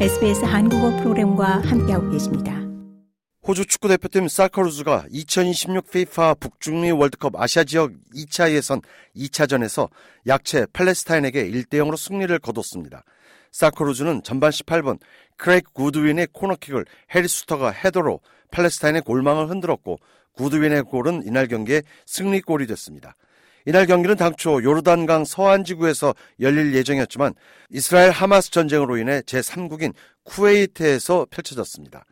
SBS 한국어 프로그램과 함께하고 계십니다. 호주 축구 대표팀 사커루즈가 2026 FIFA 북중미 월드컵 아시아 지역 2차 예선 2차전에서 약체 팔레스타인에게 1대 0으로 승리를 거뒀습니다. 사커루즈는 전반 18분 크레이크 구드윈의 코너킥을 해리 수터가 헤더로 팔레스타인의 골망을 흔들었고 구드윈의 골은 이날 경기의 승리골이 됐습니다. 이날 경기는 당초 요르단강 서안 지구에서 열릴 예정이었지만 이스라엘 하마스 전쟁으로 인해 제3국인 쿠웨이트에서 펼쳐졌습니다.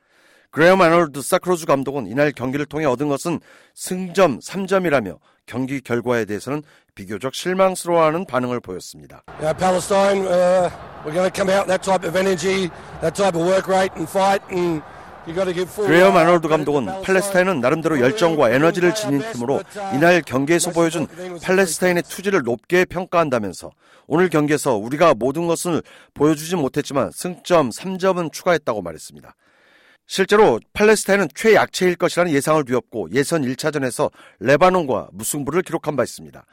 그레엄 아놀드 사크로즈 감독은 이날 경기를 통해 얻은 것은 승점 3점이라며 경기 결과에 대해서는 비교적 실망스러워하는 반응을 보였습니다. Yeah, Palestine, uh, we're going to come out that type of energy, that type of work rate and fight and 그레엄 아놀드 감독은 팔레스타인은 나름대로 열정과 에너지를 지닌 팀으로 이날 경기에서 보여준 팔레스타인의 투지를 높게 평가한다면서 오늘 경기에서 우리가 모든 것을 보여주지 못했지만 승점 3점은 추가했다고 말했습니다. 실제로 팔레스타인은 최약체일 것이라는 예상을 뒤엎고 예선 1차전에서 레바논과 무승부를 기록한 바 있습니다.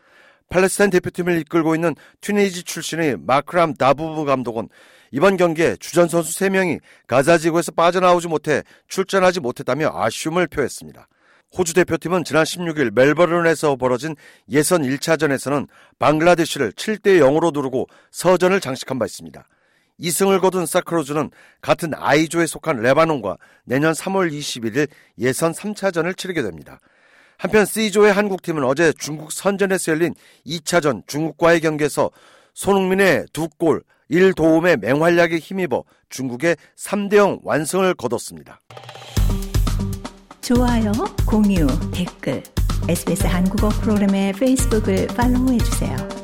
팔레스타인 대표팀을 이끌고 있는 튀니지 출신의 마크람 다부브 감독은 이번 경기에 주전 선수 3명이 가자 지구에서 빠져나오지 못해 출전하지 못했다며 아쉬움을 표했습니다. 호주 대표팀은 지난 16일 멜버른에서 벌어진 예선 1차전에서는 방글라데시를 7대 0으로 누르고 서전을 장식한 바 있습니다. 2승을 거둔 사크로즈는 같은 아이조에 속한 레바논과 내년 3월 21일 예선 3차전을 치르게 됩니다. 한편 C조의 한국팀은 어제 중국 선전에서 열린 2차전 중국과의 경기에서 손흥민의 두 골, 1도움의 맹활약에 힘입어 중국의 3대0 완승을 거뒀습니다. 좋아요, 공유, 댓글, SBS 한국어 프로그램의 페이스북을 팔로우해주세요.